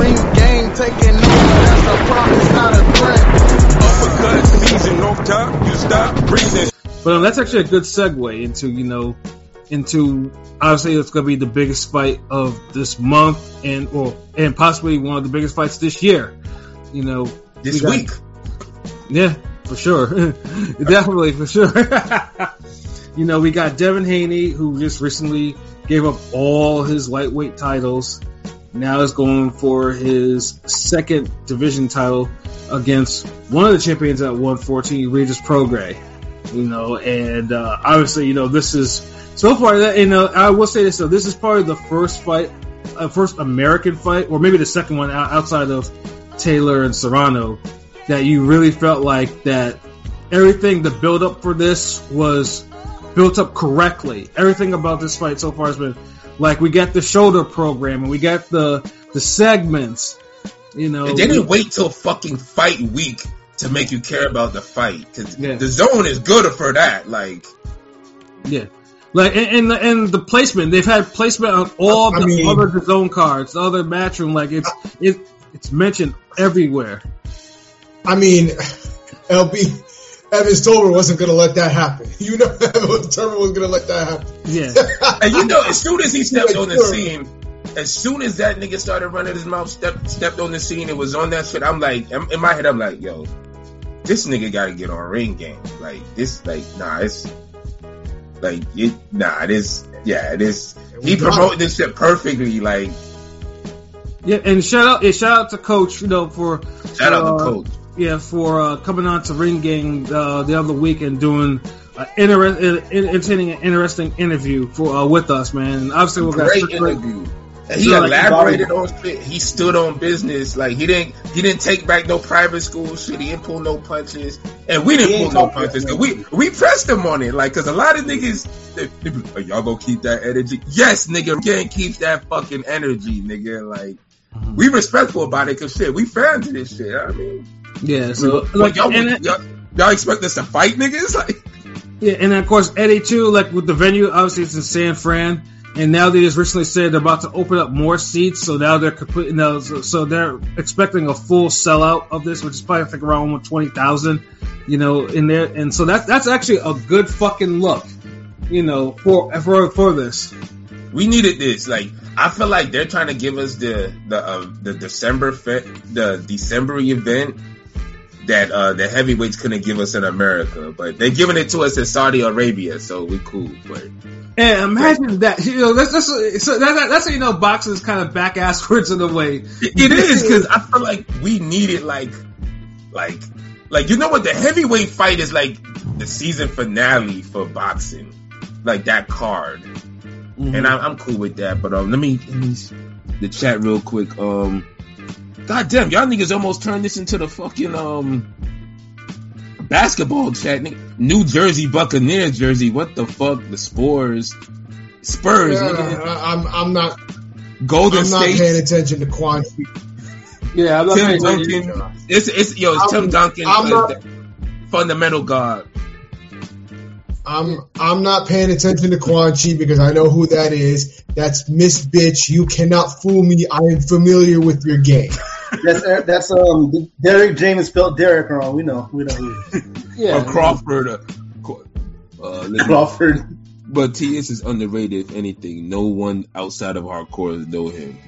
Ring Gang taking over. That's a promise, not a threat. Uppercut season, no time, you stop breathing. But um, that's actually a good segue into you know into obviously it's going to be the biggest fight of this month and or and possibly one of the biggest fights this year. You know, This we got- week. Yeah, for sure. Definitely, for sure. you know, we got Devin Haney, who just recently gave up all his lightweight titles. Now is going for his second division title against one of the champions at 114, Regis Prograis. You know, and uh, obviously, you know, this is so far. That you know, I will say this though, this is probably the first fight, uh, first American fight, or maybe the second one outside of Taylor and Serrano that you really felt like that everything the build up for this was built up correctly. Everything about this fight so far has been like we got the shoulder program and we got the the segments. You know, And they didn't wait till fucking fight week to make you care about the fight. Cause Yeah. the zone is good for that. Like, Yeah. Like and, and the and the placement they've had placement on all I the mean- other zone cards, the other matchroom. Like it's it it's mentioned everywhere. I mean, LB Evans Tobler wasn't going to let that happen. You know, Evans Tobler was going to let that happen. Yeah, and you know, as soon as he stepped Like, on the sure. scene, as soon as that nigga started running his mouth, stepped stepped on the scene, it was on that shit. I'm like, in in my head, I'm like, yo, this nigga got to get on Ring Gang. Like this, like nah, it's like it, nah, it is, yeah, it is. He promoted this shit perfectly. Like, yeah. And shout out, yeah, shout out to Coach, you know, for shout out uh, to coach. Yeah, for uh, coming on to Ring Gang uh, the other week and doing uh, inter- uh, entertaining an interesting interview for uh, with us, man. And obviously, we got Great interview. He So, like, elaborated on shit. He stood on business. Like he didn't he didn't take back no private school shit. He didn't pull no punches, and we didn't pull no punches. we we pressed him on it. Like because a lot of niggas, they, they be like, "Are y'all gonna keep that energy? Yes, nigga, can't keep that fucking energy, nigga. Like we respectful about it because shit, we fans of this shit. I mean, yeah. So like like, y'all, and, y'all, y'all expect us to fight niggas? Like yeah, and then, of course Eddie too. Like with the venue, obviously it's in San Fran. And now they just recently said they're about to open up more seats, so now they're complete. Now, so, so they're expecting a full sellout of this, which is probably I think around twenty thousand, you know, in there. And so that's that's actually a good fucking look, you know, for for for this. we needed this. Like I feel like they're trying to give us the the uh, the December fe- the December event that uh, the heavyweights couldn't give us in America, but they're giving it to us in Saudi Arabia, so we cool. But And imagine that, you know, that's that's so that, that, that's how you know boxing is kind of back asswards in a way. it, is because I feel like we needed like like like you know what the heavyweight fight is like the season finale for boxing, like that card. and I, I'm cool with that. But um, let me, let me the chat real quick. Um, God damn, y'all niggas almost turned this into the fucking um basketball chat. nigga. New Jersey Buccaneers jersey. What the fuck? The Spurs, Spurs, Yeah, nigga. I- I'm, I'm not. Golden I'm not State. paying attention to Quan. Yeah, I'm not Tim saying- Duncan. It's it's yo, it's I'm- Tim Duncan, I'm not- fundamental god. I'm I'm not paying attention to Quan Chi because I know who that is. That's Miss Bitch. You cannot fool me. I am familiar with your game. That's that's um Derek James spelled Derek wrong. We know. We know. Who yeah, Or Crawford. Uh, Craw- uh, let me- Crawford. But TS is underrated. If anything, no one outside of hardcore know him.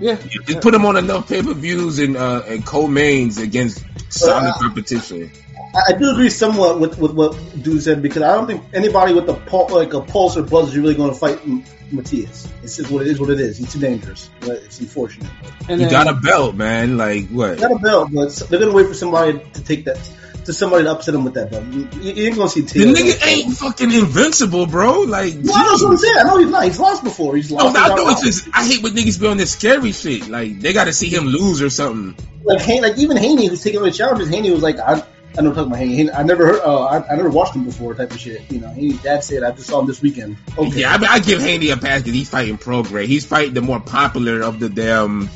Yeah. Just put him on enough pay per views and uh, and co-mains against solid Uh, competition. I, I do agree somewhat with, with what dude said because I don't think anybody with a pul- like a pulse or buzz is really going to fight M- Matias. It's just what it is. What it is. He's too dangerous. But it's unfortunate. And You then, got a belt, man. Like what? He got a belt, but they're going to wait for somebody to take that to somebody to upset him with that belt. You, you ain't to see The Taylor. nigga ain't fucking invincible, bro. Like, No, that's what I'm saying. I know he's not. He's lost before. He's lost. no. I know it's just I hate when niggas be on this scary shit. Like they got to see him lose or something. like like even Haney who's taking away challenges. Haney was like, I, I know I'm talking about Haney. I never heard, uh, I, I never watched him before, type of shit. You know, Haney dad said I just saw him this weekend. Okay, Yeah, I, mean, I give Haney a pass because he's fighting Prograis. He's fighting the more popular of the damn.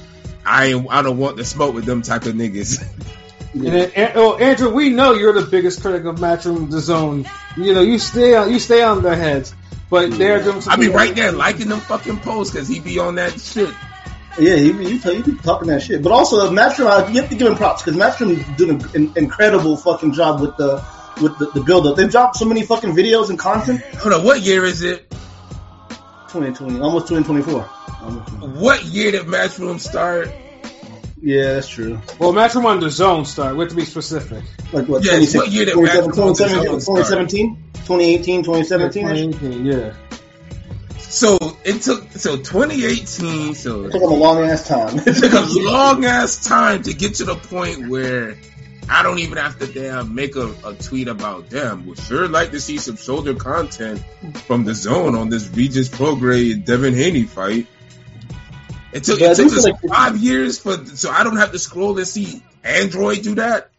I I don't want to smoke with them type of niggas. and then, An- oh, Andrew, we know you're the biggest critic of Matchroom the Zone. You know, you stay on you stay on their heads, but they're doing I something. be right there liking them fucking posts because he be on that shit. Yeah, he, he, he be talking that shit. But also, Matchroom, uh, you have to give him props because Matchroom doing an incredible fucking job with the with the, the build up. They've dropped so many fucking videos and content. Hold on, what year is it? 2020, almost 2024. What year did Matchroom start? Yeah, that's true. Well, Matchroom on the zone start. We have to be specific. Like what? Yes, what year did Matchroom on the 2017, start? 2017, 2018, 2017. 2018, yeah. So it took so 2018. So It took them a long ass time. it took a long ass time to get to the point where I don't even have to damn make a, a tweet about them. Would sure like to see some shoulder content from the zone on this Regis Prograis Devin Haney fight. It took, Yeah, it took us like- five years for so I don't have to scroll and see Android do that.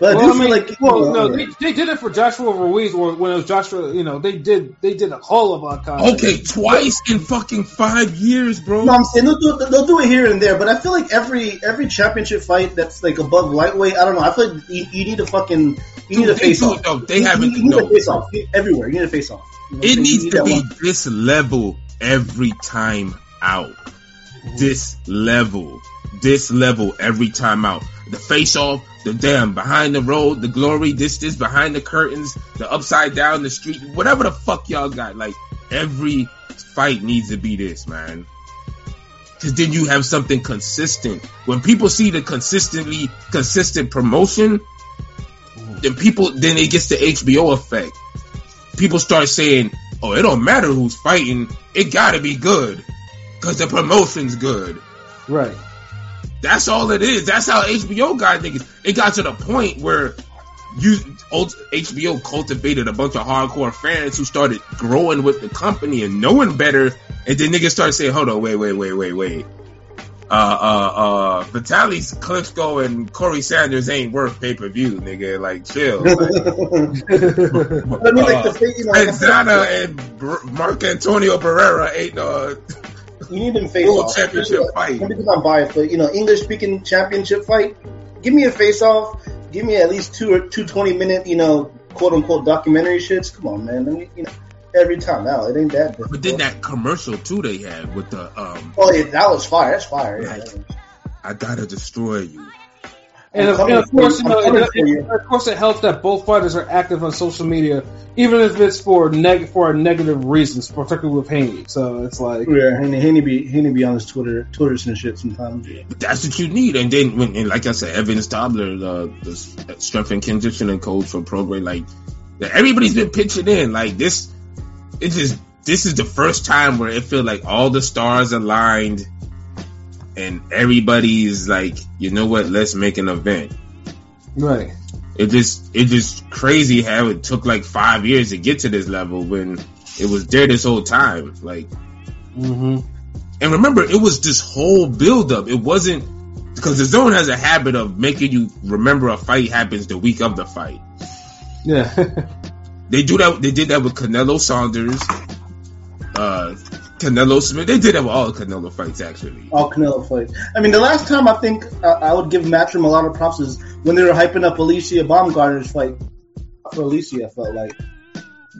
But I Well, do I feel mean, like well, no, they, they did it for Joshua Ruiz, or when it was Joshua, you know, they did they did a whole of our content. Okay, twice in fucking five years, bro. No, I'm saying they'll do, they'll do it here and there, but I feel like every every championship fight that's like above lightweight, I don't know. I feel like you, you need a fucking you need Dude, a face off. it, though. They you, haven't- You, you need no. a face off everywhere. You need a face off. You know It needs You to be one. this level every time out. This level. This level every time out. The face off, the damn behind the road, the glory, this, this, behind the curtains, the upside down, the street, whatever the fuck y'all got. Like, every fight needs to be this, man. Cause then you have something consistent. When people see the consistently consistent promotion, then people then it gets the HBO effect. People start saying, "Oh, it don't matter who's fighting. It got to be good, cause the promotion's good." right. That's all it is. That's how HBO got niggas. It got to the point where you old HBO cultivated a bunch of hardcore fans who started growing with the company and knowing better, and then niggas started saying, "Hold on, wait, wait, wait, wait, wait." Uh, uh, uh, Vitaly Klitschko and Corrie Sanders ain't worth pay per view, nigga. Like, chill. Like, I mean, like the face, you know, like, I feel like Penzana and Marco Antonio Barrera ain't uh you need them face off. championship fight. Maybe because I'm biased, but you know, English speaking championship fight. Give me a face off. Give me at least two or two 20 minute, you know, quote unquote documentary shits. Come on, man. Let me, you know, every time now. It ain't that difficult. But then that commercial too they had with the um Oh yeah, that was fire. That's fire. Yeah. I gotta destroy you. And of, and of course, you you. know, I'm it, you. of course, it helps that both fighters are active on social media, even if it's for neg- for negative reasons, particularly with Haney. So it's like, Yeah, Haney, Haney be Haney be on his Twitter, Twitters and shit sometimes. But that's what you need. And then when and like I said, Evans Tobler, the, the strength and conditioning coach for Prograis, like everybody's been pitching in. Like this, it just this is the first time where it feels like all the stars aligned, and everybody's like, you know what? Let's make an event. right? it just it just crazy how it took like five years to get to this level when it was there this whole time. Like, hmm and remember, it was this whole build up. It wasn't because the zone has a habit of making you remember a fight happens the week of the fight. Yeah, They do that. They did that with Canelo Saunders, uh, Canelo Smith. They did have all the Canelo fights actually. All Canelo fights. I mean, the last time I think I, I would give Matchroom a lot of props is when they were hyping up Alycia Baumgardner's fight for Alycia. I felt like.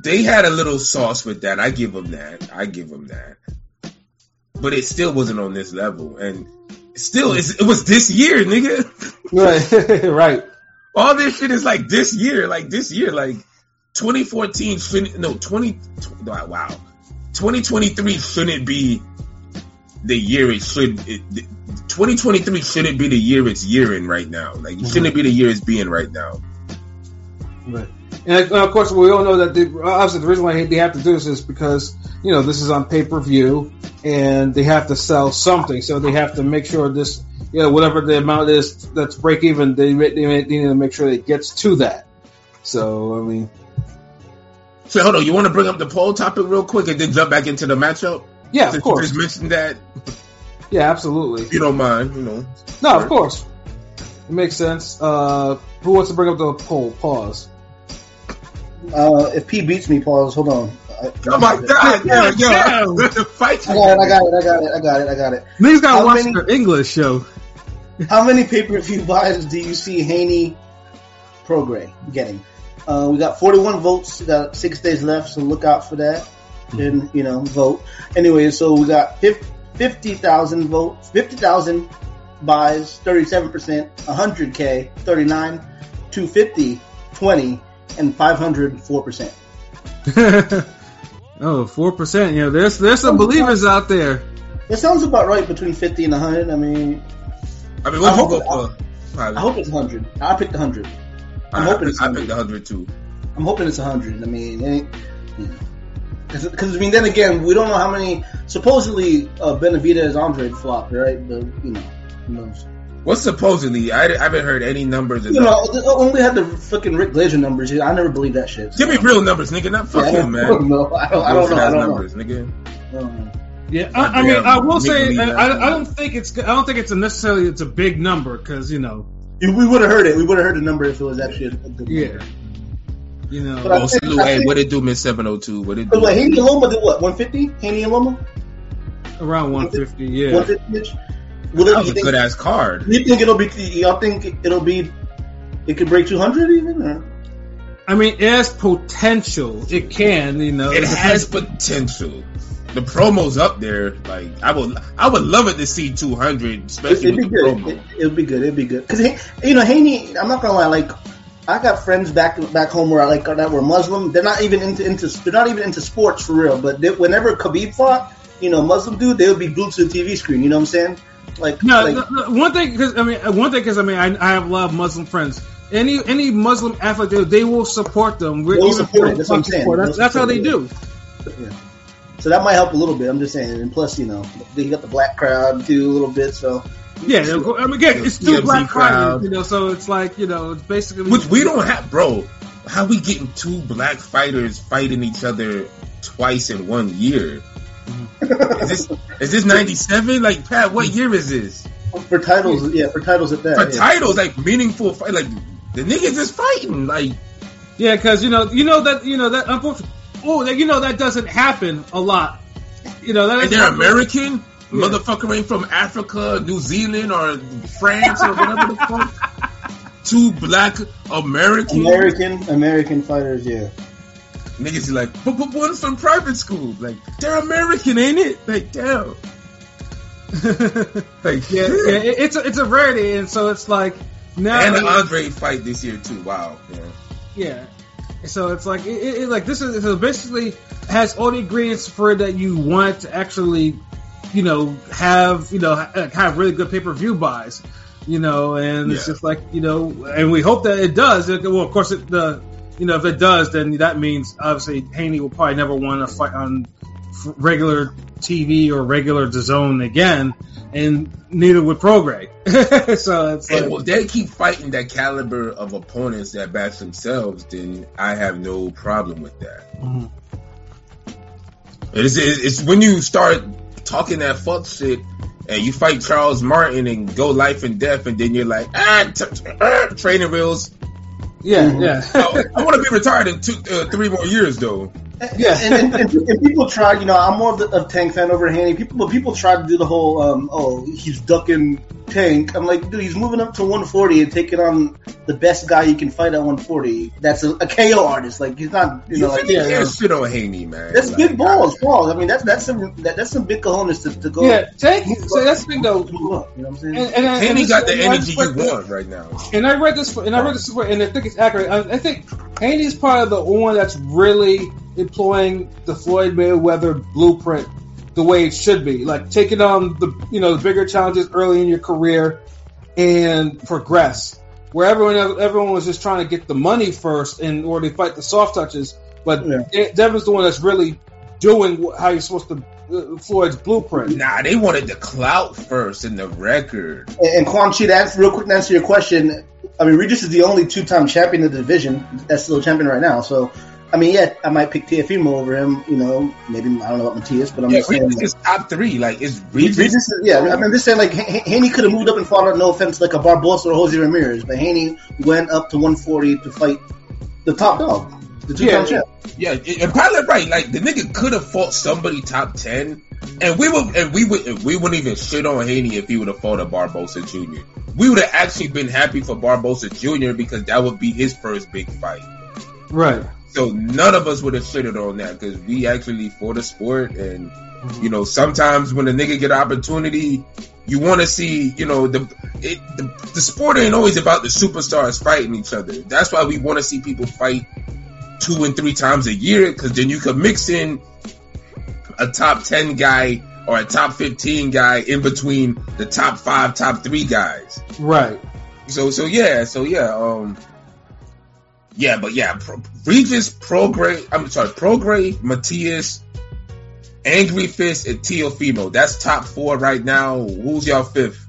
They had a little sauce with that. I give them that. I give them that. But it still wasn't on this level, and still, it's, it was this year, nigga. right, right. All this shit is like this year, like this year, like 2014 shouldn't no 20 wow 2023 shouldn't be the year it should it, 2023 shouldn't be the year it's yearing right now like it shouldn't be the year it's being right now Right. And uh, of course, we all know that the, obviously the reason why they have to do this is because you know this is on pay per view, and they have to sell something, so they have to make sure this, you know, whatever the amount is that's break even, they they, they need to make sure it gets to that. So I mean, so hold on you want to bring up the poll topic real quick and then jump back into the matchup yeah, of Since you course, just mentioned that yeah, absolutely. if you don't mind you know No, of course, it makes sense. Uh, who wants to bring up the poll? Pause. Uh, if P beats me, pause. Hold on. I, oh my god yo, yo, the fight I got it. I got it. I got it. I got it. I got it. Niggas gotta How watch many- their English show. How many pay per view buys do you see Haney Prograis getting? Uh, we got 41 votes. We got six days left, so look out for that. And you know, vote anyway. So we got 50, 50,000 votes, 50,000 buys, 37%, 100K, 39, 250, 20, and 500, 4%. oh, four percent. You know, there's there's some believers out there. It sounds about right between 50 and 100. I mean, I mean, I what you hope- go for? I hope it's 100. I picked 100. I'm I, hoping it's I 100. picked 100 too. I'm hoping it's 100. I mean, it ain't. Because I mean, then again, we don't know how many. Supposedly, uh, Benavidez Andre flopped, right? But you know, who knows? What's supposedly? I, I haven't heard any numbers. You know, th- only had the fucking Rick Glazer numbers. I never believed that shit. Give me real numbers, nigga. Not Yeah, I fuck don't, him, I don't man. know. I don't, I don't know. I don't know. numbers, nigga. I don't know. Yeah, I, I mean, I will say, I, I don't think it's, I don't think it's a necessarily it's a big number because you know, You- We would have heard it. We would have heard the number if it was actually a, a good yeah, number. you know, But I Oh, think- salute. Hey, what it do, Miss 702? What it do? wait, Haney and Loma did what? 150? Haney and Loma? around 150. Yeah, 150? Will That was a think, good ass card. you think it'll be? Y'all think it'll be? It could break 200 even? Or? I mean, it has potential. It can, you know, It has potential. The promo's up there. Like I would, I would love it to see 200, especially It'd be with the good. promo. It, it'd be good. It'd be good. Because you know, Haney. I'm not gonna lie. Like, I got friends back back home where I like that were Muslim. They're not even into into. They're not even into sports for real. But they, whenever Khabib fought, you know, Muslim dude, they would be glued to the TV screen. You know what I'm saying? Like, No, like, no, no, one thing because I mean, one thing because I mean, I, I have a lot of Muslim friends. Any any Muslim athlete, they, they will support them. We're They'll even support it, that's what I'm saying. That's, that's how they do. yeah. So that might help a little bit. I'm just saying. And plus, you know, they got the black crowd too a little bit. So Yeah, they'll go- I mean, again, it's two black crowd. fighters, you know, so it's like you know, it's basically Which we don't have, bro. How we getting two black fighters fighting each other twice in one year? is this is this ninety seven? Like Pat, what year is this? for titles, yeah, for titles at that. For yeah. titles, like meaningful fight, like the niggas is fighting. Like Yeah, because you know, you know that you know that unfortunately, oh, you know that doesn't happen a lot. You know that and they're happen- American. Motherfucker ain't from Africa, New Zealand, or France, or whatever the fuck. Two black Americans. American American fighters, yeah. Niggas is like, but, but one's from private school. Like, they're American, ain't it? Like, damn. Like, yeah, yeah, it- it's a, it's a rarity, and so it's like now, And the Andre fight this year too. Wow. Yeah. yeah. So it's like it, it, like this is so basically has all the ingredients for that you want to actually, you know, have you know uh, have really good pay per view buys, you know, and it's just like you know, and we hope that it does. It- well, of course, it, the you know if it does, then that means obviously Haney will probably never want to fight on regular TV or regular zone again, and neither would Prograis. so it's And like, if they keep fighting that caliber of opponents that bash themselves, then I have no problem with that. Mhm. It's, it's when you start talking that fuck shit and you fight Charles Martin and go life and death, and then you're like, ah, t- t- ah, training wheels. yeah, yeah. I, I want to be retired in two, uh, three more years, though. Yeah, and, and, and, and people try. You know, I'm more of the of Tank fan over Haney. People, but people try to do the whole, um, oh, he's ducking Tank. I'm like, dude, he's moving up to 140 and taking on the best guy you can fight at 140. That's a, a KO artist. Like he's not, you You know, like really yeah, can't yeah. shit on Haney, man. that's Like, big balls, balls. I mean, that's that's some that, that's some big cojones to, to go. Yeah, Tank. So that's the thing, though. up, you know what I'm saying? And, and, and Haney got the and energy just you want right now. And I read this, and I read this, before, and I think it's accurate. I, I think Haney's part of the one that's really employing the Floyd Mayweather blueprint the way it should be, like taking on the you know the bigger challenges early in your career and progress. Where everyone everyone was just trying to get the money first in order to fight the soft touches, but Yeah. Devin's the one that's really doing how you're supposed to uh, Floyd's blueprint. Nah, they wanted the clout first in the record. And, and Quan Chi, to answer, real quick to answer your question, I mean, Regis is the only two-time champion of the division that's still a champion right now. So, I mean, yeah, I might pick Teofimo over him. You know, maybe I don't know about Matias, but I'm Yeah, just saying. Regis Like, is top three. Like, it's Regis. Regis is, yeah, I mean, I'm just saying, like, H- H- Haney could have moved up and fought out, no offense, like a Barboza or Jose Ramirez, but Haney went up to 140 to fight the top dog, the two-time Yeah. champ. Yeah, and probably right. Like the nigga could have fought somebody top ten, and we would, and we would, and we wouldn't even shit on Haney if he would have fought a Barboza Jr. We would have actually been happy for Barboza Jr. because that would be his first big fight. Right. So none of us would have shitted on that because we actually for the sport, and You know, sometimes when a nigga get an opportunity, you want to see, you know, the, it, the the sport ain't always about the superstars fighting each other. That's why we want to see people fight two and three times a year, because then you could mix in a top ten guy or a top fifteen guy in between the top five, top three guys. Right. So so yeah, so yeah, um yeah, but yeah, Pro, Regis, Prograis, I'm sorry, Prograis, Matias, Angry Fist, and Teofimo. That's top four right now. Who's y'all fifth?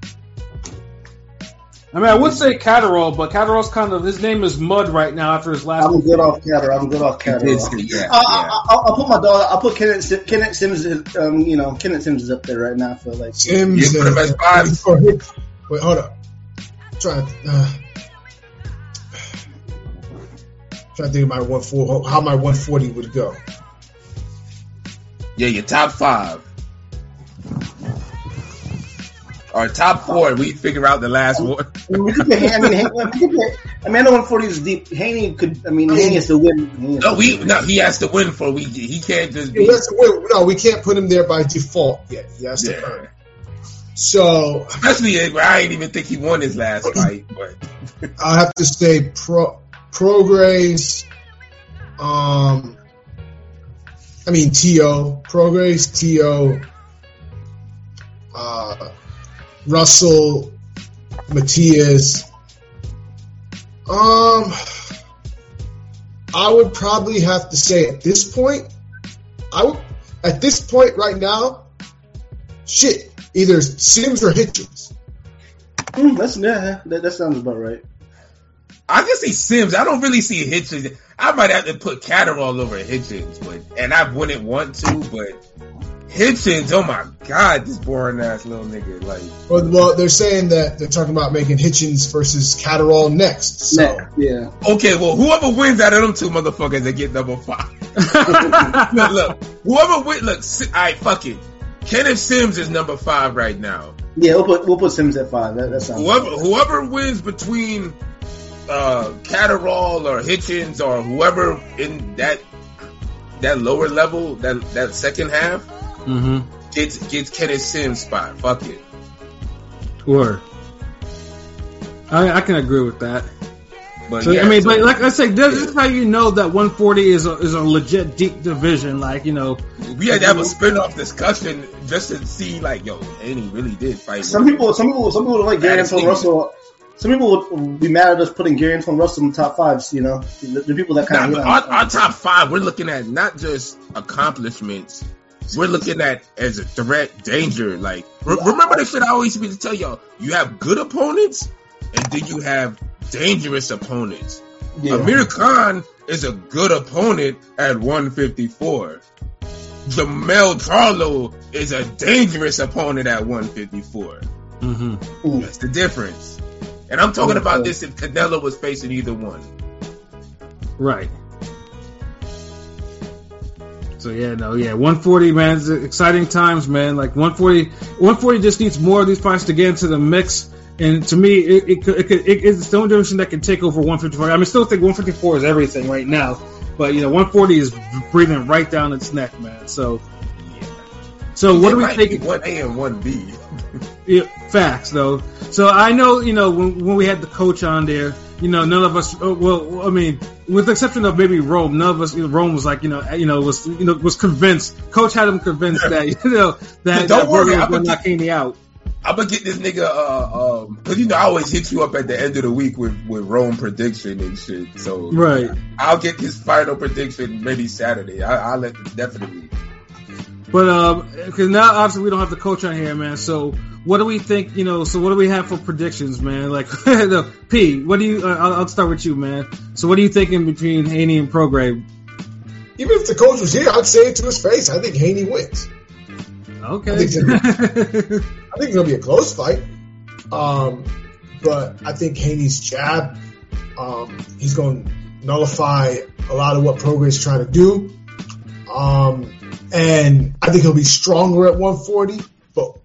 I mean, I would say Catterall, but Catterall's kind of his name is Mud right now after his last. I'm good off Catterall. I'm good off Did Catterall. yeah, I, yeah. I, I'll, I'll put my dog. I'll put Kenneth, Kenneth Sims. Um, you know, Kenneth Sims is up there right now. I feel like Sims. You put him and- at five? Wait, hold up. Trying to uh, trying to think of my one four how my one forty would go. Yeah, your top five. Or top four, we figure out the last one. I mean, we could put, I mean, Han- we could put, I mean, I know 140 is deep. Haney could. I mean, Haney has to win. Has No, we no, he has to win for we. He can't just Yeah, be. that's- wait, no, we can't put him there by default yet. He has to earn. it. So Especially, I didn't even think he won his last fight, but I have to say pro Progress. Um, I mean To Progress To. Uh, Russell, Matias. Um, I would probably have to say at this point, I would at this point right now, shit, either Sims or Hitchens. Mm, that's yeah. That, that sounds about right. I can see Sims. I don't really see Hitchens. I might have to put Catterall over Hitchens, but and I wouldn't want to, but Hitchens, oh my god, this boring ass little nigga. Like, Well, well, they're saying that they're talking about making Hitchens versus Catterall next. So Next, yeah. okay, well, whoever wins out of them two motherfuckers, they get number five. look, look, whoever wins, look, Si- all right, fuck it. Kenneth Sims is number five right now. Yeah, we'll put we'll put Sims at five. That, that sounds. Whoever whoever wins between uh Catterall or Hitchens or whoever in that that lower level, that that second half, mm-hmm. gets gets Kenneth Sims spot. Fuck it. Word. I, I can agree with that. But So yeah, I mean, so but like I say, this is how you know that 140 is a, is a legit deep division. Like you know, we had to have a spin off discussion just to see like, yo, Haney really did fight. Some people, some people, some people like Gary Baddest Antuanne. Russell. Some people would be mad at us putting Gary Antuanne Russell in the top fives. You know, the, the people that Nah, kind but of. our, our top five, we're looking at not just accomplishments. We're looking at as a threat, danger. Like, re- remember the shit I always used to tell y'all: you have good opponents, and then you have dangerous opponents. yeah. Amir Khan is a good opponent at 154. Jermell Charlo is a dangerous opponent at 154. mm-hmm. That's the difference. And I'm talking oh, about oh. this if Canelo was facing either one. right. So yeah, no, yeah, 140, man, it's exciting times, man. Like 140, 140 just needs more of these fights to get into the mix. And to me, it, it, could- it, could- it, it's the only division that can take over 154. I mean, still think 154 is everything right now, but you know, 140 is breathing right down its neck, man. So, so what It do we think? One A and one B. Yeah, facts though. So I know, you know, when, when we had the coach on there, you know, none of us. uh, Well, I mean, with the exception of maybe Rome, none of us. You know, Rome was like, you know, you know, was you know, was convinced. Coach had him convinced that you know that, Don't that worry, I'm going to knock Haney out. I'm gonna get this nigga, uh, um, cause you know I always hit you up at the end of the week with with Rome prediction and shit. So Right. I'll get his final prediction maybe Saturday. I, I'll let definitely. But um, because now obviously we don't have the coach on here, man. So what do we think? You know, so what do we have for predictions, man? Like, no, P, what do you? Uh, I'll, I'll start with you, man. So what are you thinking between Haney and Prograis? even if the coach was here, I'd say it to his face. I think Haney wins. Okay. I think I think it's gonna be a close fight. Um, but I think Haney's jab, um, he's going to nullify a lot of what Prograis is trying to do. Um, and I think he'll be stronger at 140. But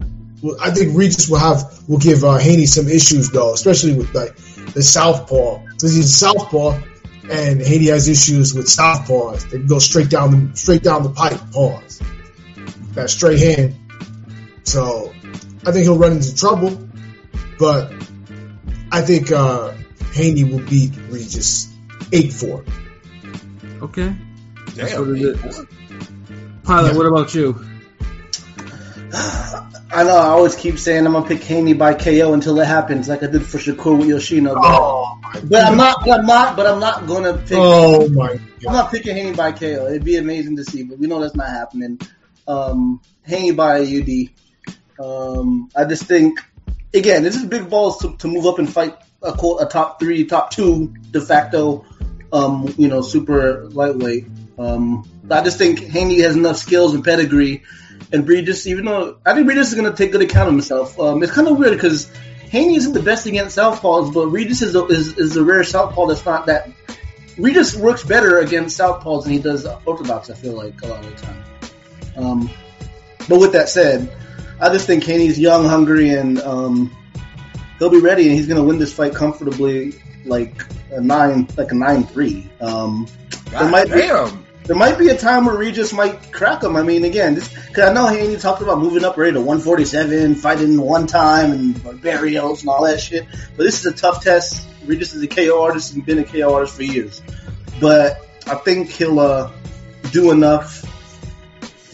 I think Regis will have will give uh, Haney some issues though, especially with like the southpaw because he's a southpaw. And Haney has issues with southpaws. They can go straight down the straight down the pipe. paws, that straight hand. So I think he'll run into trouble, but I think uh, Haney will beat Regis eight four. Okay. That's Damn, what it eight, is. Four. Pilot, Yeah. what about you? I know I always keep saying I'm gonna pick Haney by KO until it happens, like I did for Shakur with Yoshino. But, Oh but I'm not. But I'm not. But I'm not gonna pick. Oh my God. I'm not picking Haney by KO. It'd be amazing to see, but we know that's not happening. Um, Haney by UD. Um, I just think, again, this is big balls to, to move up and fight a, co- a top three, top two de facto, um, you know, super lightweight. Um, I just think Haney has enough skills and pedigree, and Regis, even though I think Regis is going to take good account of himself. Um, it's kind of weird because Haney isn't the best against southpaws, but Regis is a, is, is a rare southpaw that's not that Regis works better against southpaws than he does orthodox. I feel like a lot of the time. Um, but with that said, I just think Haney's young, hungry, and um, he'll be ready, and he's going to win this fight comfortably, like a nine, like a nine three. Um, there might be damn. There might be a time where Regis might crack him. I mean, again, because I know Haney talked about moving up already to 147, fighting one time and burials and all that shit. But this is a tough test. Regis is a KO artist and been a KO artist for years. But I think he'll uh, do enough,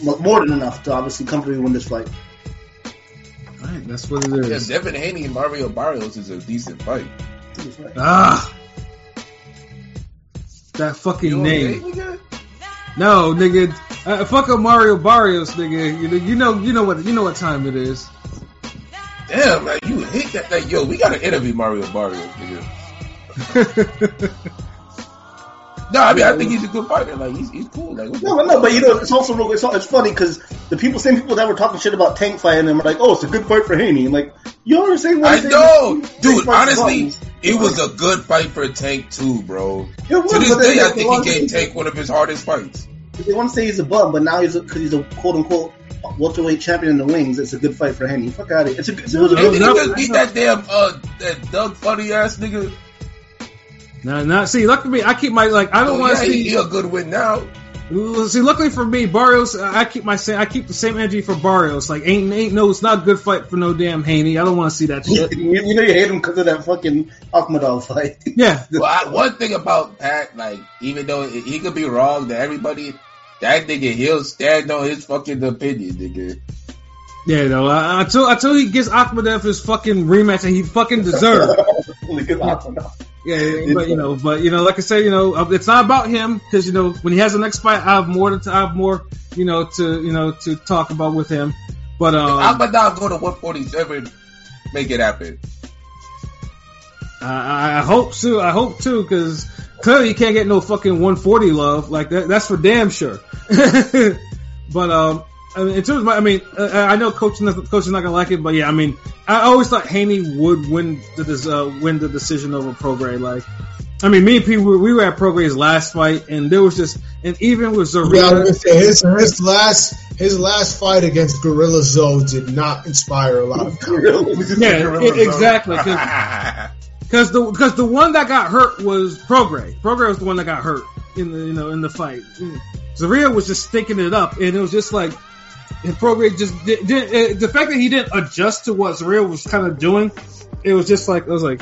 more than enough to obviously comfortably win this fight. All right, that's what it is. Yeah. Devin Haney and Mario Barrios is a decent fight. This. Ah, that fucking You know name. No, nigga. Uh, fuck up Mario Barrios, nigga. You know, you know, you know what, you know what time it is. Damn, like you hate that. Like, yo, we gotta interview Mario Barrios, nigga. No, I mean, I think he's a good fighter. Like, he's, he's cool. Like, what No, but no, but you know, it's also real- it's, it's funny because the people, same people that were talking shit about Tank fighting him are like, oh, it's a good fight for Haney. I'm like, you already say one I thing- know, dude. Honestly, buttons. It was a good fight for Tank too, bro. Was, To this day, I think he to gave say- Tank one of his hardest fights. They want to say he's a bum, but now he's because he's a quote unquote welterweight champion in the wings. It's a good fight for Haney. Fuck out of here. It's a, it's a, it's a good did he just beat that damn uh that Doug funny ass nigga? Now, now, see, luckily me, I keep my like. I don't Oh, want to he, see. he a good win now. See, luckily for me, Barrios, I keep my same, I keep the same energy for Barrios. Like, ain't ain't no, it's not a good fight for no damn Haney. I don't want to see that shit. you, you know you hate him because of that fucking Akhmedov fight. Yeah, Well, I, one thing about Pat, like, even though he he could be wrong to everybody, that nigga he'll stand on his fucking opinion, nigga. yeah. No, I, until until he gets Akhmedov his fucking rematch that he fucking deserves. Only good Akhmedov. Yeah, but you know, but you know, like I say, you know, uh, it's not about him because you know when he has the next fight, I have more to I have more, you know, to you know to talk about with him. But um, I'm about to go to 147, make it happen. I, I hope so. I hope too, because clearly you can't get no fucking 140 love like that. That's for damn sure. but um, I mean, in terms of my, I mean, uh, I know coach, coach is not gonna like it, but yeah, I mean, I always thought Haney would win the des- uh, win the decision over Prograis. Like, I mean, me and P, we we were at Prograis's last fight, and there was just, and even with Yeah, was Zarina, say his his last his last fight against Gorilla Zoe did not inspire a lot of confidence. yeah, e- exactly, because the because the one that got hurt was Prograis. Prograis was the one that got hurt in the you know in the fight. Zorrilla was just stinking it up, and it was just like and Prograis just did, did, uh, the fact that he didn't adjust to what Zorrilla was kind of doing. It was just like it was like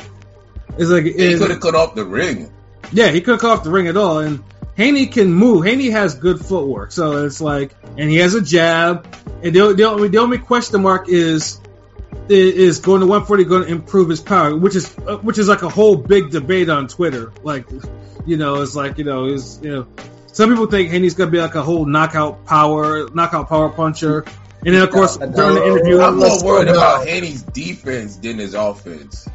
it's like he could have cut off the ring. yeah, he couldn't cut off the ring at all. And Haney can move. Haney has good footwork, so it's like, and he has a jab. And the, the only the only question mark is is going to 140 going to improve his power, which is uh, which is like a whole big debate on Twitter. Like, you know, it's like you know, is you know, some people think Haney's going to be like a whole knockout power, knockout power puncher. And then of course No, during the interview, I'm let's more worried about down. Haney's defense than his offense.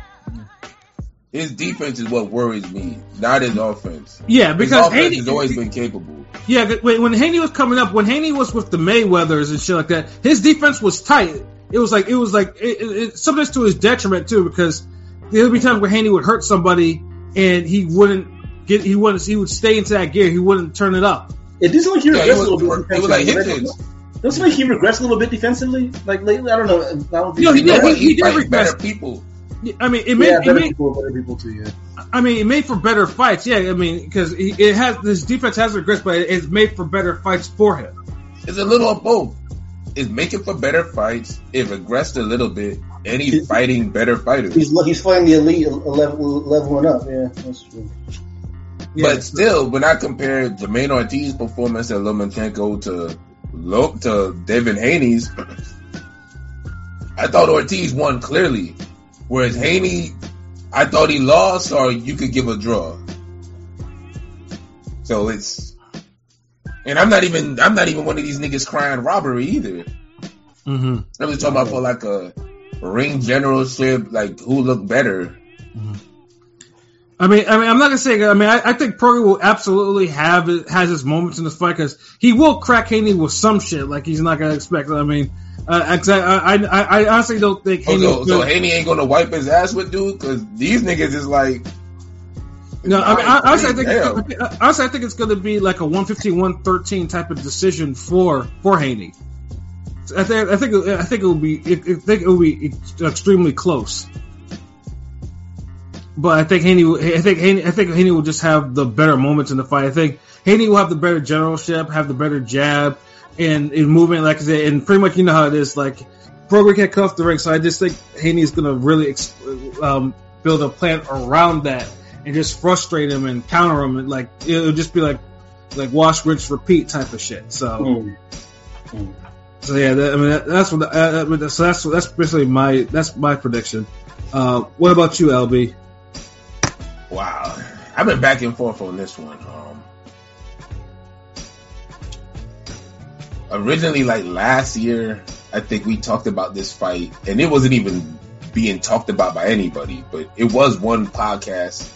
His defense is what worries me, not his offense. yeah, His because offense Haney has always been capable. Yeah, th- when when Haney was coming up, when Haney was with the Mayweathers and shit like that, his defense was tight. It was like it was like it, it, it, sometimes to his detriment too, because there would be times where Haney would hurt somebody and he wouldn't get he wouldn't he would stay into that gear, he wouldn't turn it up. It doesn't like he Yeah, regressed he a little bit. he was like defensively. Hitchens. Doesn't like he regressed a little bit defensively. Like lately, I don't know. I don't think No, he You did. what? he He, did regress. better people. I mean, it made yeah, it better made people, better people too. Yeah. I mean it made for better fights. Yeah, I mean because it has his defense has regressed, but it's made for better fights for him. It's a little of both. It's making for better fights. It regressed a little bit, and he's fighting better fighters. He's he's fighting the elite uh, level, leveling up. Yeah, that's true. Yeah. But still, when I compare Jermaine Ortiz' performance at Lomachenko to Lo- to Devin Haney's, I thought Ortiz won clearly, whereas Haney, I thought he lost, or you could give a draw. So it's, and I'm not even I'm not even one of these niggas crying robbery either. hmm I'm just talking about for like a ring generalship, like who looked better. I mean, I mean, I'm not gonna say. I mean, I, I think Prograis will absolutely have has his moments in this fight because he will crack Haney with some shit like he's not gonna expect. I mean, uh, I, I, I, I honestly don't think Oh, Haney. so, so Haney ain't gonna wipe his ass with dude because these niggas is like. no, I mean, I, honestly, I think, honestly, I think it's gonna be like a 115, 113 type of decision for for Haney. I think, I think, I think it will be, I think it will be extremely close. But I think Haney, will- I think Haney, I think Haney will just have the better moments in the fight. I think Haney will have the better generalship, have the better jab, and in movement, like I said, and pretty much you know how it is. Like Prograis can't cuff the ring, so I just think Haney is gonna really ex- um, build a plan around that and just frustrate him and counter him, and like it'll just be like like wash, rinse, repeat type of shit. So. Mm. So yeah, that, I mean that, that's what. The, uh, I mean, so that's that's basically my that's my prediction. Uh, what about you, LB? Wow, I've been back and forth on this one. Um, originally, like last year, I think we talked about this fight, and it wasn't even being talked about by anybody, but it was one podcast.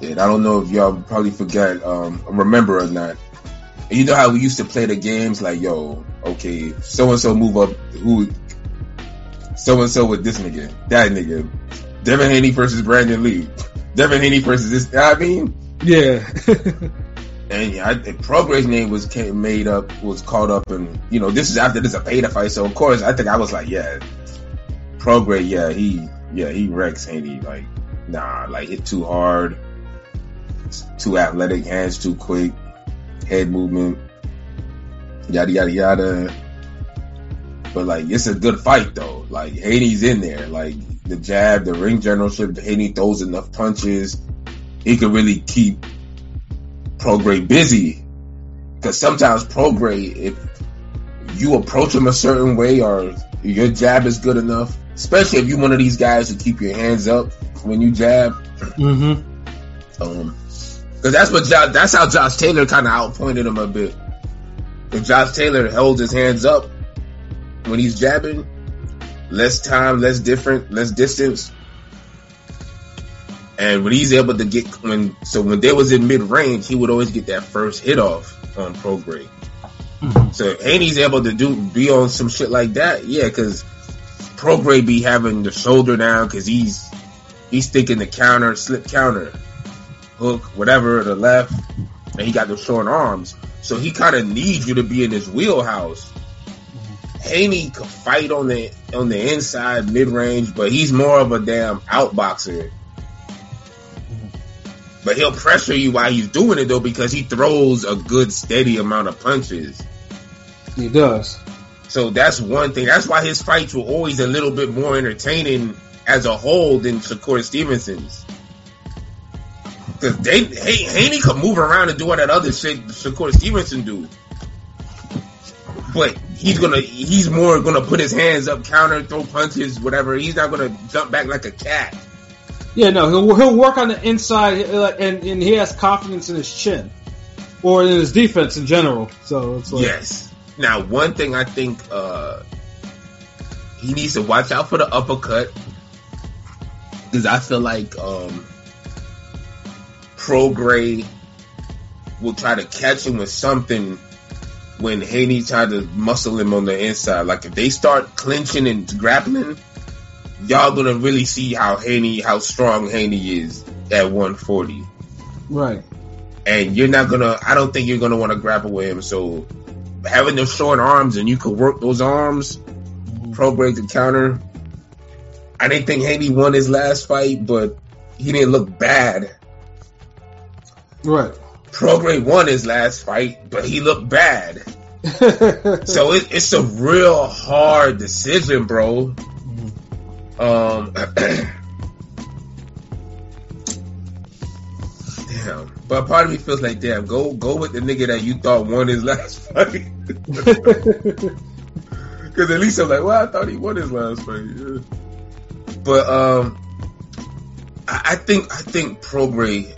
And I don't know if y'all probably forget, um, remember or not. And you know how we used to play the games like, yo, okay, so and so move up, who, so and so with this nigga, that nigga, Devin Haney versus Brandon Lee, Devin Haney versus this. I mean, Yeah, and yeah, I, Prograis name was came, made up, was caught up, and you know, this is after this a beta fight, so of course, I think I was like, yeah, Prograis, yeah, he, yeah, he wrecks Haney, like, nah, like hit too hard, too athletic, hands too quick, head movement, yada yada yada. But like, it's a good fight though. Like Haney's in there, like the jab, the ring generalship. Haney throws enough punches, he could really keep Prograis busy. Because sometimes Prograis, if you approach him a certain way or your jab is good enough, especially if you're one of these guys who keep your hands up when you jab, hmm um, because that's what Josh, that's how Josh Taylor kind of outpointed him a bit. If Josh Taylor held his hands up when he's jabbing, less time, less different, less distance. And when he's able to get when so when they was in mid range, he would always get that first hit off on Prograis. Mm-hmm. So Haney's able to do be on some shit like that, yeah, because Prograis be having the shoulder down because he's he's thinking the counter, slip counter, hook, whatever, the left, and he got the short arms. So he kind of needs you to be in his wheelhouse. Haney could fight on the on the inside mid range, but he's more of a damn outboxer. But he'll pressure you while he's doing it though because he throws a good steady amount of punches. he does. So that's one thing. That's why his fights were always a little bit more entertaining as a whole than Shakur Stevenson's. Because they Hay- Haney could move around and do all that other shit Shakur Stevenson do. But he's gonna he's more gonna put his hands up, counter, throw punches, whatever. He's not gonna jump back like a cat. Yeah, no, he'll he'll work on the inside, uh, and and he has confidence in his chin, or in his defense in general. So it's like, Yes. Now, one thing I think uh, he needs to watch out for the uppercut because I feel like um, Prograis will try to catch him with something when Haney tried to muscle him on the inside. Like if they start clinching and grappling, y'all gonna really see how Haney, how strong Haney is at 140 right. and you're not gonna. I don't think you're gonna want to grapple with him. So having those short arms and you could work those arms, pro break the counter. I didn't think Haney won his last fight, but he didn't look bad. Right. Prograis won his last fight, but he looked bad. So it, it's a real hard decision, bro. Um, damn. But part of me feels like, damn, go go with the nigga that you thought won his last fight. Because at least I'm like, well, I thought he won his last fight. Yeah. But um, I, I think I think Prograis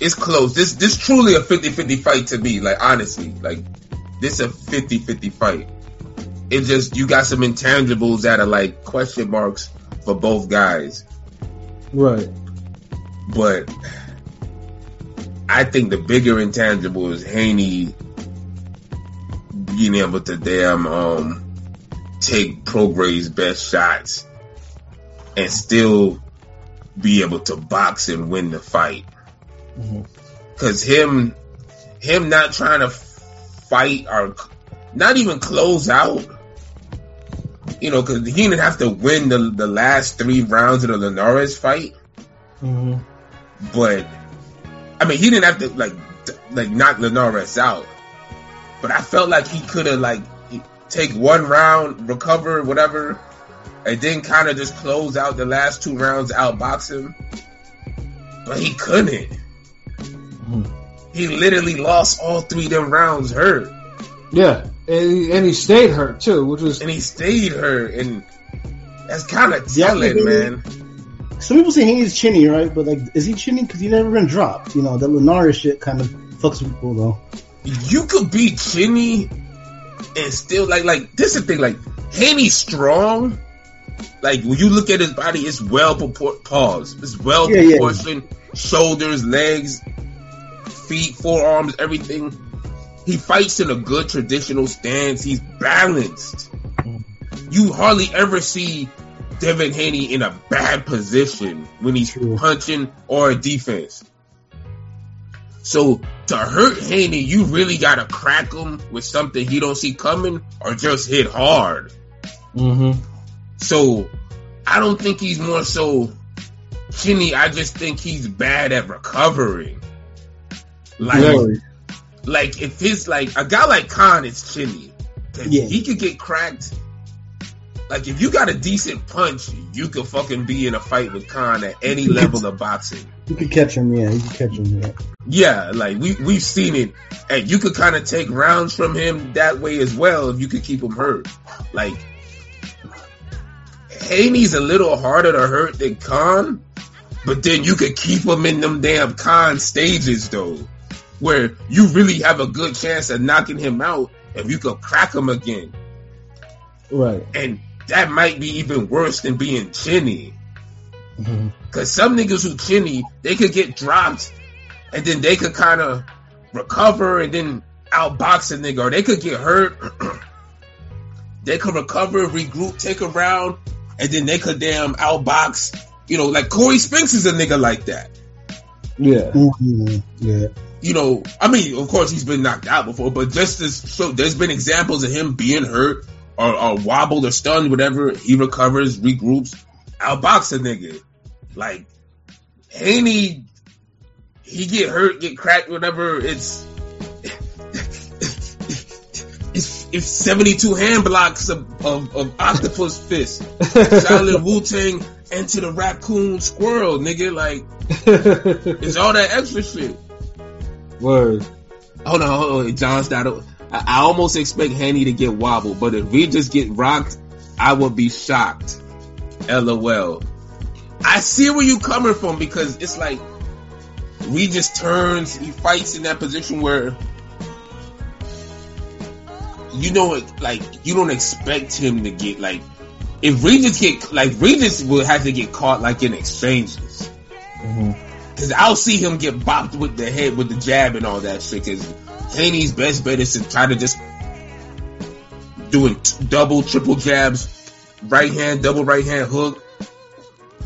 is close. This this truly a 50-50 fight to me. Like honestly, like this a 50-50 fight. It just you got some intangibles that are like question marks for both guys. right. But I think the bigger intangible is Haney being able to damn um take Prograis' best shots and still be able to box and win the fight. Mhm. Cause him him not trying to fight or not even close out. You know, cause he didn't have to win the the last three rounds of the Linares fight hmm but I mean, he didn't have to like like knock Linares out, but I felt like he could have like take one round, recover, whatever, and then kind of just close out the last two rounds, outbox him. But he couldn't. He literally lost all three of them rounds hurt, Yeah, and he, and he stayed hurt too, which was and he stayed hurt, and that's kind of Yeah, telling, he- man. Some people say he's chinny, right? But like, is he chinny because he's never been dropped? You know, that Linares shit kind of fucks people though. you could be chinny and still like like this is the thing like Haney's strong. Like when you look at his body, it's well propor- pause. It's well Yeah, yeah. proportioned. Shoulders, legs, feet, forearms, everything. He fights in a good traditional stance. He's balanced. You hardly ever see Devin Haney in a bad position when he's punching or a defense. So to hurt Haney, you really gotta crack him with something he don't see coming, or just hit hard. hmm So I don't think he's more so chinny. I just think he's bad at recovering. Like, like if his like a guy like Khan is 'cause Yeah. he could get cracked. Like if you got a decent punch, you could fucking be in a fight with Khan at any level of boxing. You could catch him, yeah. You could catch him, yeah. Yeah, like we we've seen it, and you could kind of take rounds from him that way as well if you could keep him hurt. Like Haney's a little harder to hurt than Khan, but then you could keep him in them damn Khan stages though, where you really have a good chance of knocking him out if you could crack him again, Right. and that might be even worse than being chinny. hmm Cause some niggas who chinny, they could get dropped and then they could kind of recover and then outbox a nigga or they could get hurt. they could recover, regroup, take a round, and then they could damn outbox. You know, like Corey Spinks is a nigga like that. Yeah. Mhm, Yeah. You know, I mean, of course he's been knocked out before, but just as so there's been examples of him being hurt or, or wobbled or stunned, whatever. He recovers, regroups, outbox a nigga. Like Haney, he get hurt, get cracked, whatever. It's it's, it's 72 hand blocks of, of, of octopus fist. Silent Wu Tang into the raccoon squirrel, nigga. Like, it's all that extra shit. Word. Hold on, hold on. John. I, I almost expect Haney to get wobbled, but if we just get rocked, I would be shocked. LOL. I see where you coming from because it's like Regis turns, he fights in that position where you know it like you don't expect him to get like if Regis get like Regis will have to get caught like in exchanges. hmm Cause I'll see him get bopped with the head with the jab and all that shit. Cause Haney's best bet is to try to just doing t- double, triple jabs, right hand, double right hand hook,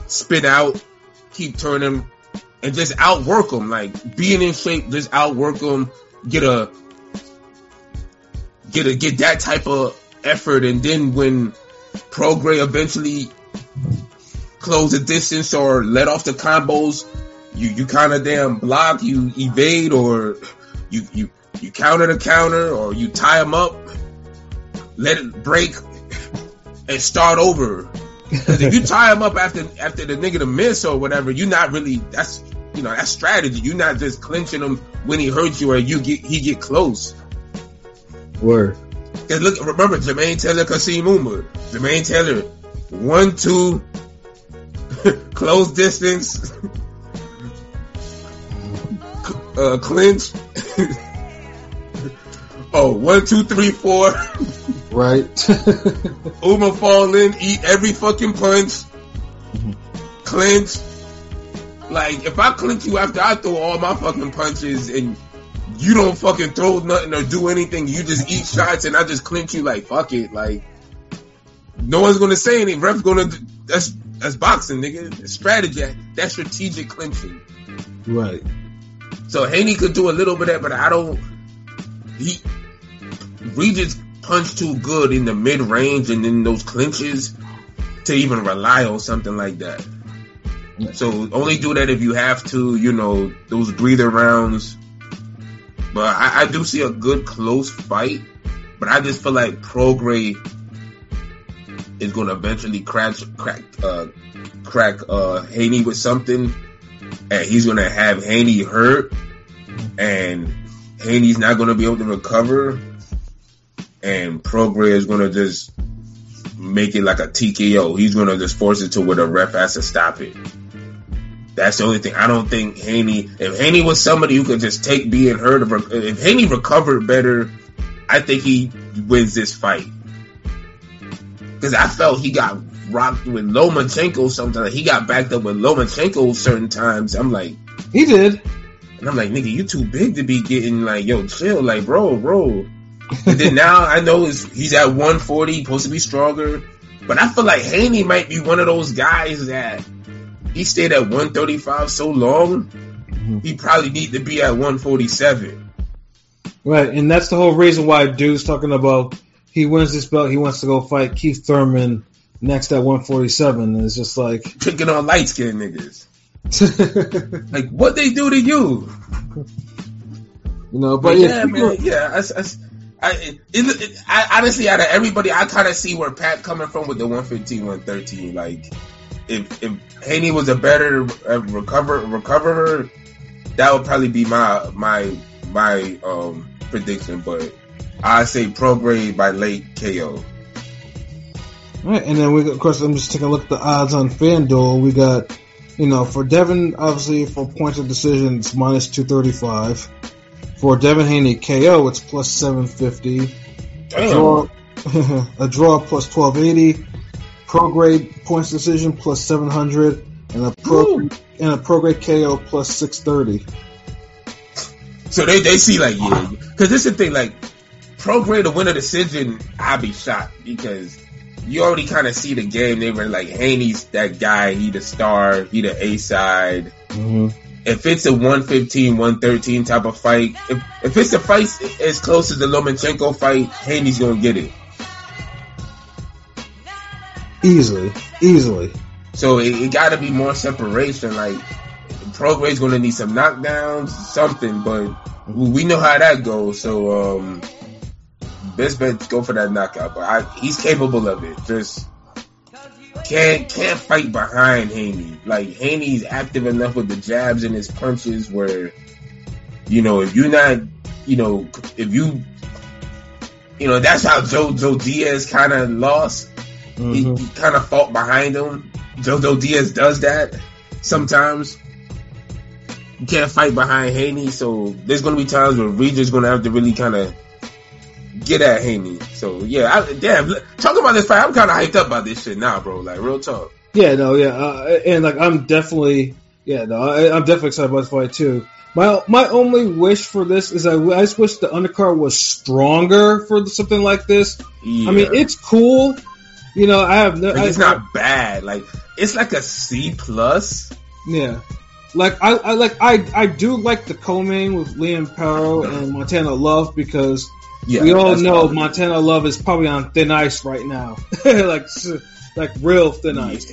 spit out, keep turning, and just outwork him. Like being in shape, just outwork him, get a, get a, get that type of effort, and then when Prograis eventually close the distance or let off the combos, you you kind of damn block, you evade, or you you you counter the counter or you tie them up, let it break, and start over. 'Cause if you tie them up after after the nigga to miss or whatever, you're not really that's you know that's strategy. You're not just clinching him when he hurts you or you get he get close. Word. Cause look, remember Jermaine Taylor, Kassim Ouma. Jermaine Taylor, one, two, close distance, uh, clinch. oh, one, two, three, four. Right. Ouma fall in, eat every fucking punch, clinch. Like, if I clinch you after I throw all my fucking punches and you don't fucking throw nothing or do anything, you just eat shots and I just clinch you like, fuck it. Like, no one's gonna say anything. Ref's gonna, that's, that's boxing, nigga. Strategy. That's strategic clinching. right. So Haney could do a little bit of that, but I don't. He Regis punched too good in the mid range and in those clinches to even rely on something like that. So only do that if you have to, you know, those breather rounds. But I, I do see a good close fight, but I just feel like Prograis is going to eventually crack, crack, uh, crack uh, Haney with something, and he's to have Haney hurt, and Haney's not to be able to recover, and Prograis is to just make it like a TKO. He's to just force it to where the ref has to stop it. That's the only thing. I don't think Haney. If Haney was somebody who could just take being hurt, if Haney recovered better, I think he wins this fight. Because I felt he got rocked with Lomachenko sometimes. He got backed up with Lomachenko certain times. I'm like, He did. and I'm like, nigga, you too big to be getting like, yo, chill, like, bro, bro. And then now I know he's, he's at 140, supposed to be stronger. But I feel like Haney might be one of those guys that he stayed at 135 so long, mm-hmm. he probably need to be at 147. Right, and that's the whole reason why dude's talking about he wins this belt, he wants to go fight Keith Thurman next at 147. And it's just like, Picking on light skinned niggas. Like, what they do to you? you know, But but yeah, yeah, man, yeah. I, I, I, it, it, I honestly, out of everybody, I kind of see where Pat coming from with the 115, 113. Like, if if Haney was a better uh, recover recoverer, that would probably be my my my um prediction. But I say Prograis by late KO. Right, and then we of course I'm just taking a look at the odds on FanDuel. We got, you know, for Devin obviously for points of decision it's minus two thirty five. For Devin Haney KO it's plus seven fifty. Damn. Draw a draw plus twelve eighty. Prograis points decision plus seven hundred and a pro Woo. and a Prograis KO plus six thirty. So they, they see like yeah, because this is the thing like Prograis to win a decision, I'd be shocked because you already kind of see the game. They were like Haney's that guy, he the star, he the A side. Mm-hmm. If it's a 115, 113 type of fight, if, if it's a fight as close as the Lomachenko fight, Haney's gonna get it. Easily, easily. So it, it got to be more separation. Like Prograis's gonna need some knockdowns, something. But we know how that goes. So um, best bet go for that knockout. But I, he's capable of it. Just can't can't fight behind Haney. Like Haney's active enough with the jabs and his punches where you know if you're not you know if you you know that's how Jojo Diaz kind of lost. He, Mhm. he kind of fought behind him. Jojo Diaz does that sometimes. You can't fight behind Haney, so there's going to be times where Regis going to have to really kind of get at Haney. So yeah, I, damn. Talk about this fight. I'm kind of hyped up about this shit now, bro. Like real talk. Yeah, no, yeah, uh, and like I'm definitely, yeah, no, I, I'm definitely excited about this fight too. My my only wish for this is I, I just wish the undercard was stronger for something like this. Yeah. I mean, it's cool, you know. I have no, Like, I, it's not bad. Like it's like a C plus. yeah. Like I, I like I, I do like the co-main with Liam Paro and Montana Love because Yeah, we all know probably- Montana Love is probably on thin ice right now, like like real thin ice.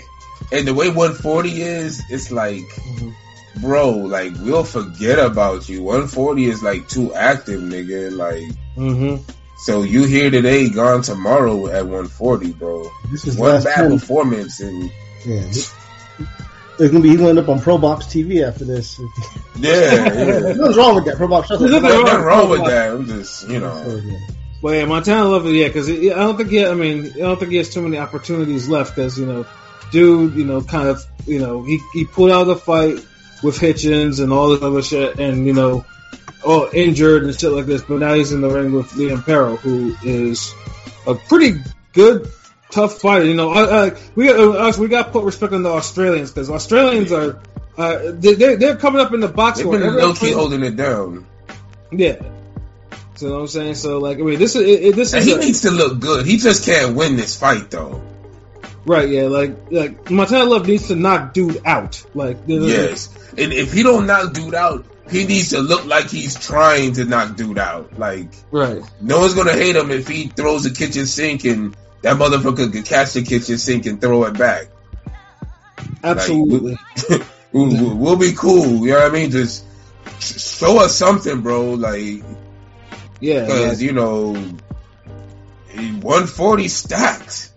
And the way 140 is, it's like Mhm. bro, like we'll forget about you. 140 is like too active, nigga. Like, hmm so you here today, gone tomorrow at 140, bro. This is One last bad ten. performance and Yeah. There's gonna be he's gonna end up on Pro Box TV after this. yeah, yeah. Nothing's wrong with that. Pro Box. Shut There's up. There's nothing wrong with that. I'm just, you know, So, yeah. But yeah, Montana love it, yeah, because I don't think he. I mean, I don't think he has too many opportunities left because you know, dude, you know, kind of, you know, he he pulled out of the fight with Hitchens and all this other shit, and you know, all injured and shit like this. But now he's in the ring with Liam Paro, who is a pretty good, tough fighter. You know, I, I, we got uh, we got to put respect on the Australians because Australians are. Uh, they, they're, they're coming up in the box they've been low key holding it down. Yeah. So you know what I'm saying? So like, I mean, this is it, this is he a- needs to look good. He just can't win this fight though. Right, yeah, like like Montana Love needs to knock dude out. Like Yes, and if he don't knock dude out, he needs to look like he's trying to knock dude out. Like right. no one's gonna hate him if he throws a kitchen sink and that motherfucker could catch the kitchen sink and throw it back. Absolutely. We'll, we'll- we'll be cool. You know what I mean? Just sh- show us something, bro. Like yeah. because like- you know, 140 stacks.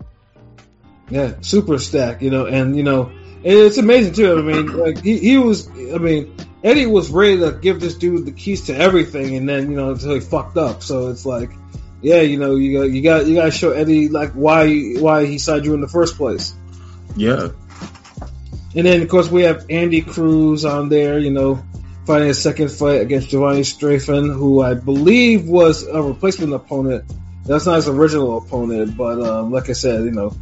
yeah, super stack, you know, and you know, it's amazing too. I mean, like he, he was I mean, Eddie was ready to give this dude the keys to everything and then, you know, until he fucked up. So it's like yeah, you know, you got you got you got to show Eddie like why why he signed you in the first place. Yeah. And then, of course, we have Andy Cruz on there, you know, fighting his second fight against Giovanni Straffon, who I believe was a replacement opponent. That's not his original opponent, but um, like I said, you know,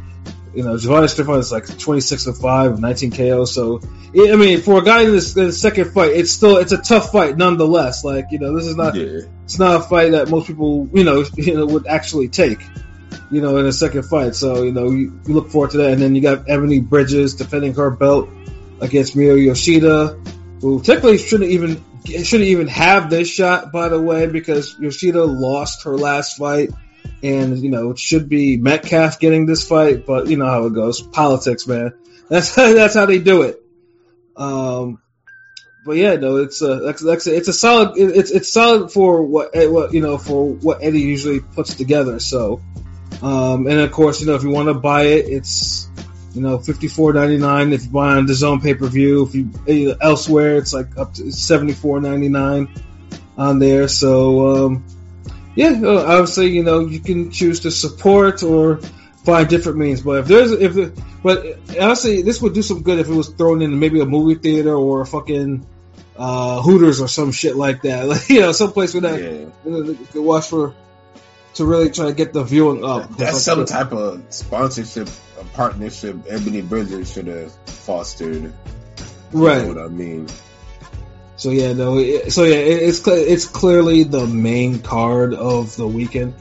you know, Giovanni Straffon is like 26 and 5, 19 KO. So, I mean, for a guy in this, in the second fight, it's still, it's a tough fight nonetheless. Like, you know, this is not, Yeah. it's not a fight that most people, you know, you know, would actually take, you know, in a second fight. So, you know, you, you look forward to that. And then you got Ebony Bridges defending her belt against Miyo Yoshida, who technically shouldn't even shouldn't even have this shot, by the way, because Yoshida lost her last fight. And, you know, it should be Metcalf getting this fight, but you know how it goes. Politics, man. That's that's how they do it. Um, but yeah, no, it's a that's, that's it's a solid it's it's solid for what eh, what you know for what Eddie usually puts together. So, um, and of course, you know if you want to buy it, it's you know fifty four ninety nine. If you buy on the Zone pay per view, if you elsewhere, it's like up to seventy four ninety nine on there. So, um, yeah, uh, obviously, you know you can choose to support or find different means. But if there's if the, but honestly, this would do some good if it was thrown in maybe a movie theater or a fucking uh, Hooters or some shit like that. Like, you know, someplace where that Yeah. you, know, you could watch for to really try to get the viewing up. That's some type of sponsorship, a partnership Ebony Bridges should have fostered. You right. know what I mean? So yeah, no. It, so yeah, it, it's it's clearly the main card of the weekend.